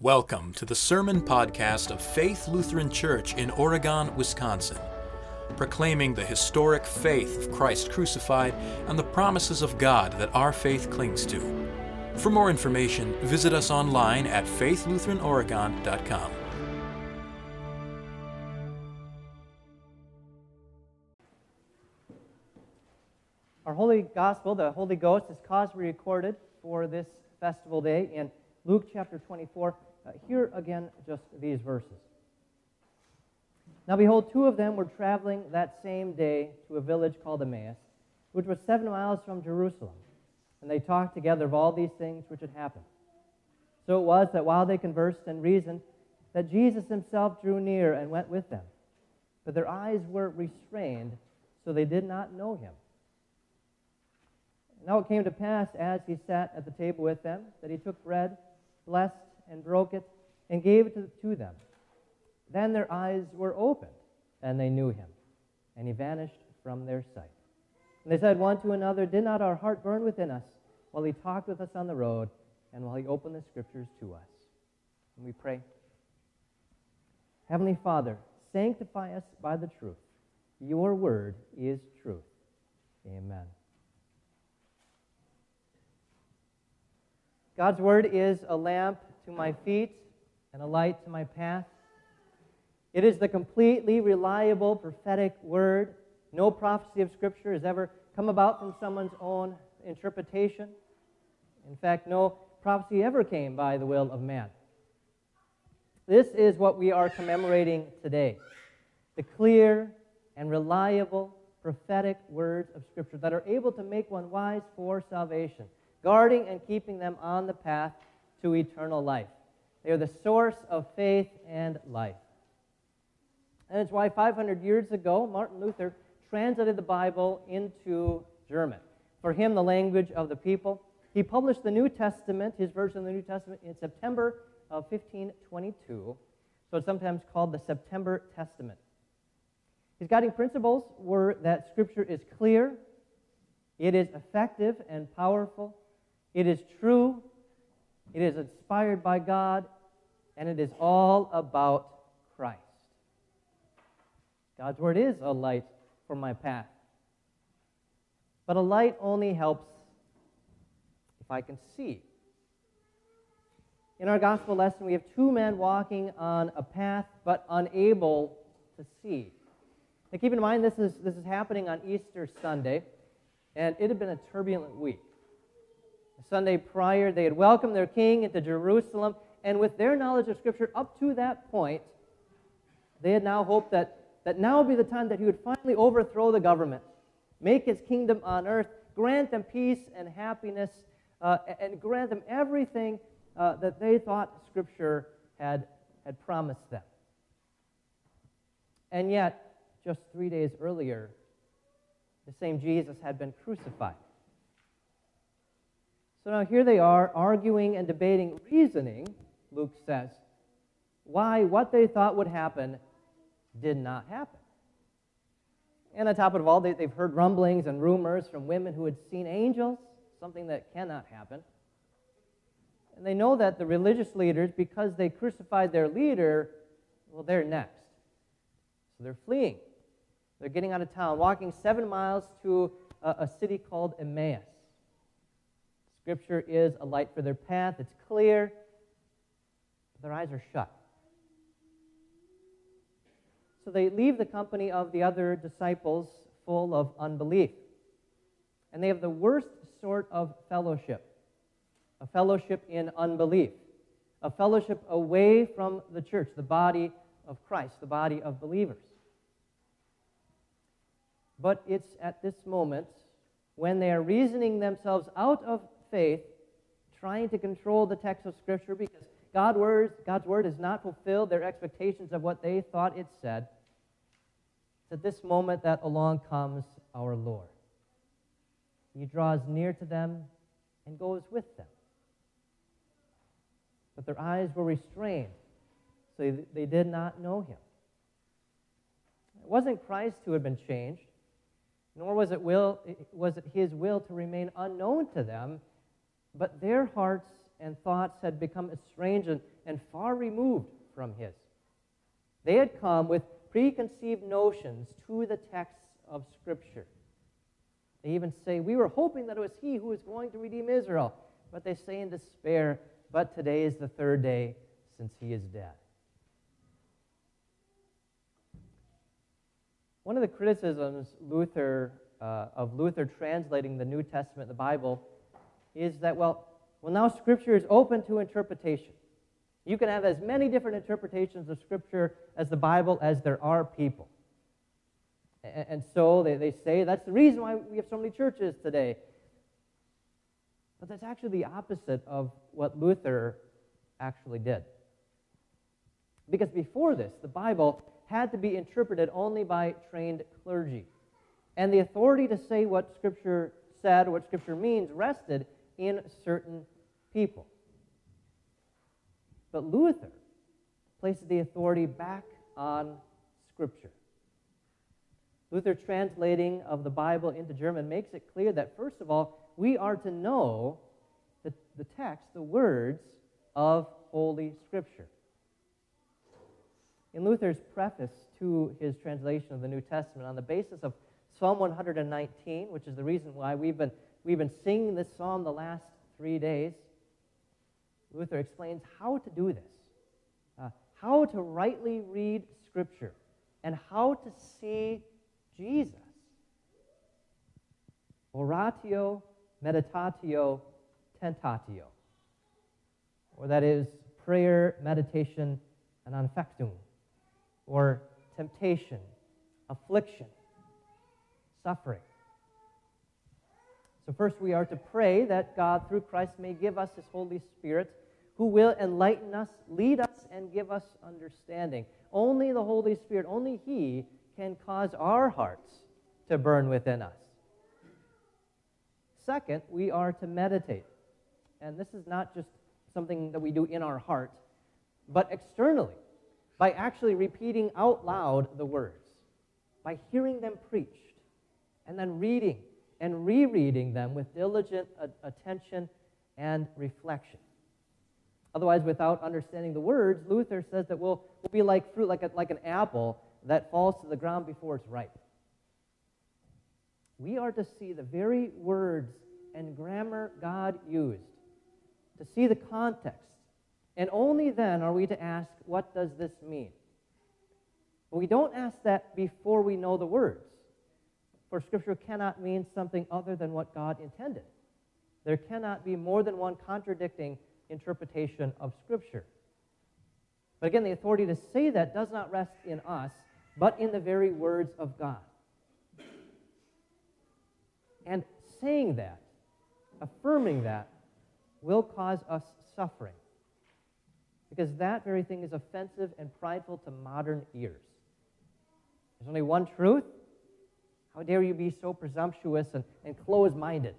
Welcome to the Sermon Podcast of Faith Lutheran Church in Oregon, Wisconsin, proclaiming the historic faith of Christ crucified and the promises of God that our faith clings to. For more information, visit us online at faithlutheranoregon.com. Our Holy Gospel, the Holy Ghost, is causally recorded for this festival day in Luke chapter 24. Uh, here again, just these verses. Now, behold, two of them were traveling that same day to a village called Emmaus, which was seven miles from Jerusalem. And they talked together of all these things which had happened. So it was that while they conversed and reasoned, that Jesus himself drew near and went with them. But their eyes were restrained, so they did not know him. Now it came to pass, as he sat at the table with them, that he took bread, blessed, and broke it, and gave it to, them. Then their eyes were opened, and they knew him, and he vanished from their sight. And they said one to another, Did not our heart burn within us while he talked with us on the road, and while he opened the scriptures to us? And we pray. Heavenly Father, sanctify us by the truth. Your word is truth. Amen. God's word is a lamp to my feet and a light to my path. It is the completely reliable prophetic word. No prophecy of Scripture has ever come about from someone's own interpretation. In fact, no prophecy ever came by the will of man. This is what we are commemorating today the clear and reliable prophetic words of Scripture that are able to make one wise for salvation, guarding and keeping them on the path to eternal life. They are the source of faith and life. And it's why 500 years ago, Martin Luther translated the Bible into German. For him, the language of the people. He published the New Testament, his version of the New Testament, in September of 1522. So it's sometimes called the September Testament. His guiding principles were that Scripture is clear, it is effective and powerful, it is true, it is inspired by God, and it is all about Christ. God's Word is a light for my path. But a light only helps if I can see. In our gospel lesson, we have two men walking on a path but unable to see. Now, keep in mind, this is, this is happening on Easter Sunday, and it had been a turbulent week. Sunday prior, they had welcomed their king into Jerusalem, and with their knowledge of Scripture up to that point, they had now hoped that, that now would be the time that he would finally overthrow the government, make his kingdom on earth, grant them peace and happiness, uh, and grant them everything uh, that they thought Scripture had, had promised them. And yet, just three days earlier, the same Jesus had been crucified. So now here they are arguing and debating, reasoning, Luke says, why what they thought would happen did not happen. And on top of all, they, have heard rumblings and rumors from women who had seen angels, something that cannot happen. And they know that the religious leaders, because they crucified their leader, well, they're next. So they're fleeing. They're getting out of town, walking seven miles to a, a city called Emmaus. Scripture is a light for their path, it's clear, their eyes are shut. So they leave the company of the other disciples full of unbelief. And they have the worst sort of fellowship a fellowship in unbelief, a fellowship away from the church, the body of Christ, the body of believers. But it's at this moment when they are reasoning themselves out of faith, trying to control the text of Scripture because God's word has not fulfilled their expectations of what they thought it said. It's at this moment that along comes our Lord. He draws near to them and goes with them. But their eyes were restrained, so they did not know him. It wasn't Christ who had been changed, nor was it, will, was it his will to remain unknown to them, but their hearts and thoughts had become estranged and, and far removed from his. They had come with preconceived notions to the texts of Scripture. They even say, We were hoping that it was he who was going to redeem Israel. But they say in despair, But today is the third day since he is dead. One of the criticisms Luther, uh, of Luther translating the New Testament, the Bible, is that, well, well, now Scripture is open to interpretation. You can have as many different interpretations of Scripture as the Bible as there are people. And, so they, they say that's the reason why we have so many churches today. But that's actually the opposite of what Luther actually did. Because before this, the Bible had to be interpreted only by trained clergy. And the authority to say what Scripture said, what Scripture means, rested in certain people. But Luther places the authority back on Scripture. Luther's translating of the Bible into German, makes it clear that, first of all, we are to know the, the text, the words of Holy Scripture. In Luther's preface to his translation of the New Testament, on the basis of Psalm 119, which is the reason why we've been, we've been singing this psalm the last three days, Luther explains how to do this, uh, how to rightly read Scripture, and how to see Jesus. Oratio, meditatio, tentatio. Or that is prayer, meditation, and anfechtung. Or temptation, affliction, suffering. So, first, we are to pray that God, through Christ, may give us His Holy Spirit, who will enlighten us, lead us, and give us understanding. Only the Holy Spirit, only He can cause our hearts to burn within us. Second, we are to meditate. And this is not just something that we do in our heart, but externally, by actually repeating out loud the words, by hearing them preached, and then reading and rereading them with diligent attention and reflection. Otherwise, without understanding the words, Luther says that we'll, we'll be like fruit, like, a, like an apple that falls to the ground before it's ripe. We are to see the very words and grammar God used, to see the context. And only then are we to ask, what does this mean? we don't ask that before we know the words. For Scripture cannot mean something other than what God intended. There cannot be more than one contradicting interpretation of Scripture. But again, the authority to say that does not rest in us, but in the very words of God. And saying that, affirming that, will cause us suffering. Because that very thing is offensive and prideful to modern ears. There's only one truth, how dare you be so presumptuous and, and close minded?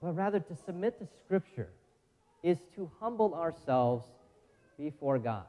But rather, to submit to Scripture is to humble ourselves before God.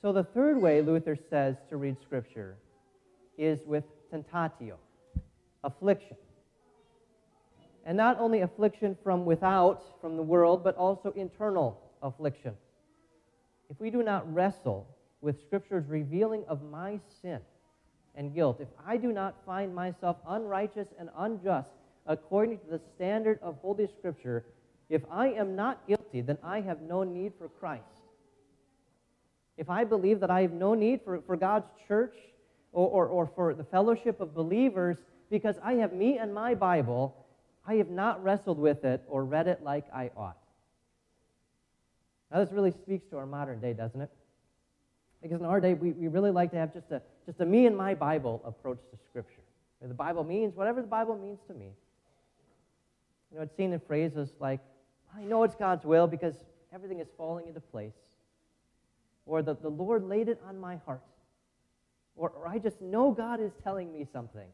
So, the third way Luther says to read Scripture is with tentatio, affliction. And not only affliction from without, from the world, but also internal affliction. If we do not wrestle with Scripture's revealing of my sin and guilt, if I do not find myself unrighteous and unjust according to the standard of Holy Scripture, if I am not guilty, then I have no need for Christ. If I believe that I have no need for, for God's church or, or, or for the fellowship of believers because I have me and my Bible, I have not wrestled with it or read it like I ought. Now, this really speaks to our modern day, doesn't it? Because in our day, we, we really like to have just a, just a me and my Bible approach to Scripture. the Bible means whatever the Bible means to me. You know, it's seen in phrases like, I know it's God's will because everything is falling into place. Or the, the Lord laid it on my heart. Or, or I just know God is telling me something.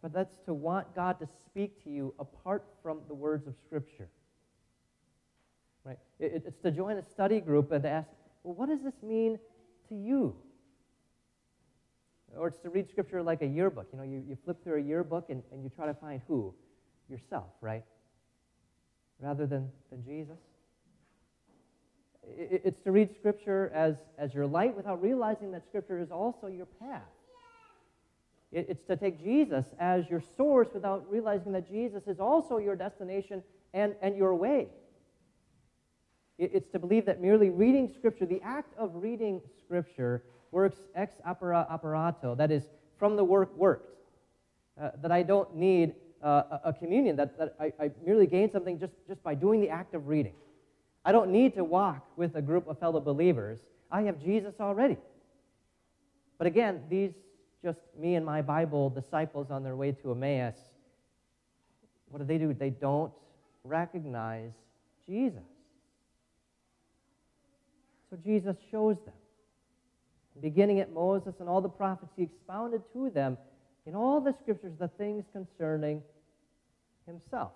But that's to want God to speak to you apart from the words of Scripture. Right? It, it's to join a study group and to ask, well, what does this mean to you? Or it's to read scripture like a yearbook. You know, you, you flip through a yearbook and, and you try to find who. yourself, right? Rather than, than Jesus. It's to read Scripture as, as your light without realizing that Scripture is also your path. It's to take Jesus as your source without realizing that Jesus is also your destination and, and your way. It's to believe that merely reading Scripture, the act of reading Scripture, works ex opere operato, that is, from the work worked. Uh, that I don't need uh, a, communion, that, that I, I merely gain something just, just by doing the act of reading. I don't need to walk with a group of fellow believers. I have Jesus already. But again, these just me and my Bible disciples on their way to Emmaus, what do they do? They don't recognize Jesus. So Jesus shows them. Beginning at Moses and all the prophets, he expounded to them in all the scriptures the things concerning himself.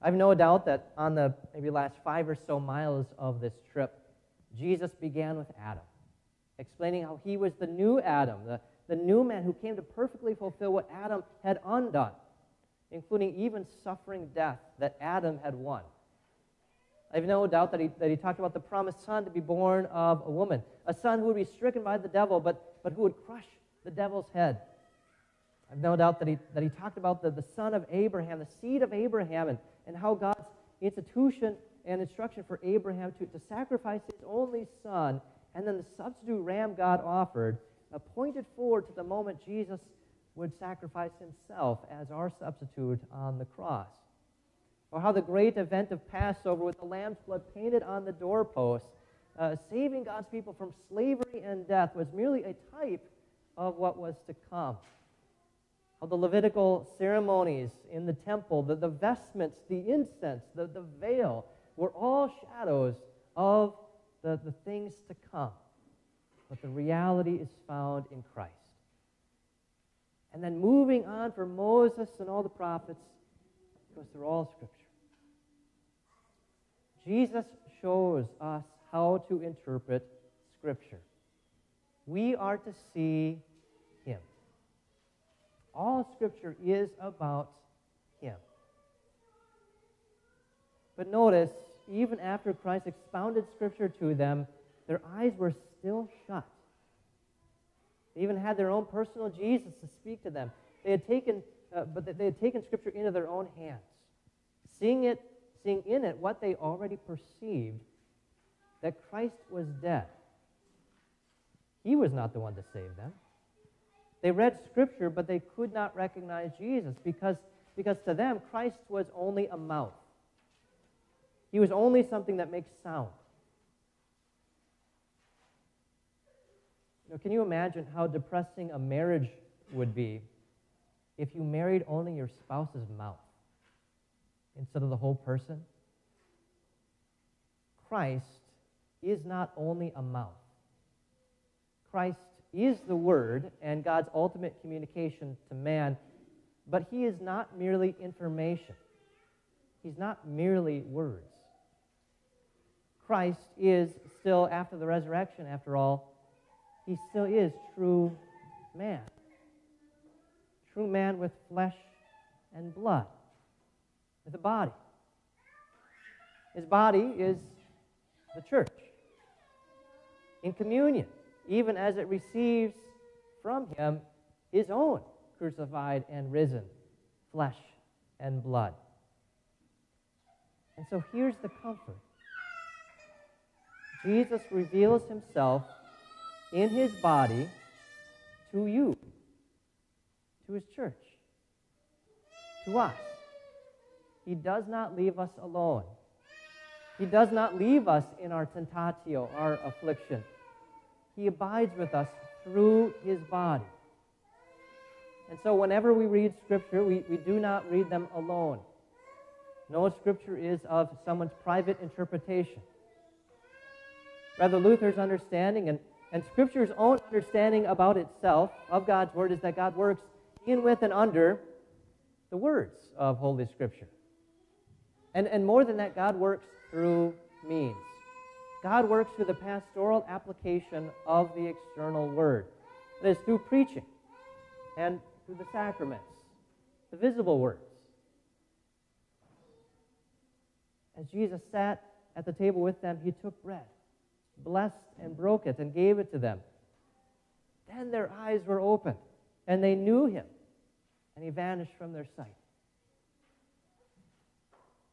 I've no doubt that on the maybe last five or so miles of this trip, Jesus began with Adam, explaining how he was the new Adam, the, the new man who came to perfectly fulfill what Adam had undone, including even suffering death that Adam had won. I have no doubt that he, that he talked about the promised son to be born of a woman, a son who would be stricken by the devil, but, but who would crush the devil's head. I have no doubt that he, that he talked about the, the son of Abraham, the seed of Abraham, and, and how God's institution and instruction for Abraham to, to sacrifice his only son, and then the substitute ram God offered, pointed forward to the moment Jesus would sacrifice himself as our substitute on the cross. Or how the great event of Passover with the lamb's blood painted on the doorpost, uh, saving God's people from slavery and death, was merely a type of what was to come how the Levitical ceremonies in the temple, the, the vestments, the incense, the, the veil, were all shadows of the, the things to come. But the reality is found in Christ. And then moving on for Moses and all the prophets, goes through all Scripture. Jesus shows us how to interpret Scripture. We are to see Him. all Scripture is about Him. But notice, even after Christ expounded Scripture to them, their eyes were still shut. They even had their own personal Jesus to speak to them. They had taken, uh, but they had taken Scripture into their own hands, seeing it, seeing in it what they already perceived that Christ was dead. He was not the one to save them. They read Scripture, but they could not recognize Jesus because, because to them, Christ was only a mouth. He was only something that makes sound. You know, can you imagine how depressing a marriage would be if you married only your spouse's mouth instead of the whole person? Christ is not only a mouth. Christ is the Word and God's ultimate communication to man, but He is not merely information. He's not merely words. Christ is still, after the resurrection, after all, He still is true man. True man with flesh and blood, a body. His body is the church in communion even as it receives from him his own crucified and risen flesh and blood. And so here's the comfort Jesus reveals himself in his body to you, to his church, to us. He does not leave us alone. He does not leave us in our tentatio, our affliction. He abides with us through his body. And so, whenever we read Scripture, we, we do not read them alone. No Scripture is of someone's private interpretation. Rather, Luther's understanding and, and Scripture's own understanding about itself, of God's Word, is that God works in, with, and under the words of Holy Scripture. And, and more than that, God works through means. God works through the pastoral application of the external word. That is through preaching and through the sacraments, the visible words. As Jesus sat at the table with them, he took bread, blessed and broke it, and gave it to them. Then their eyes were opened, and they knew him, and he vanished from their sight.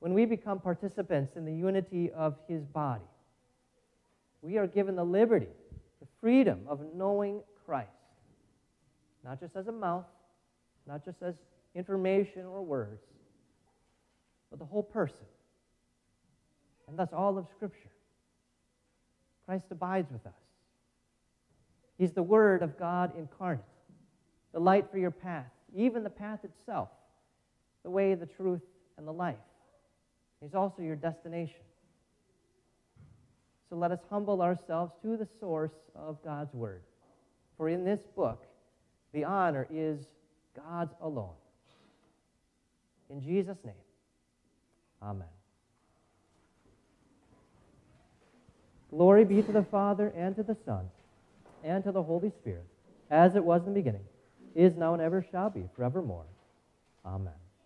When we become participants in the unity of his body, we are given the liberty, the freedom of knowing Christ, not just as a mouth, not just as information or words, but the whole person. And thus all of Scripture. Christ abides with us. He's the Word of God incarnate, the light for your path, even the path itself, the way, the truth, and the life. He's also your destination. So let us humble ourselves to the source of God's Word. For in this book, the honor is God's alone. In Jesus' name, Amen. Glory be to the Father, and to the Son, and to the Holy Spirit, as it was in the beginning, is now, and ever shall be, forevermore. Amen.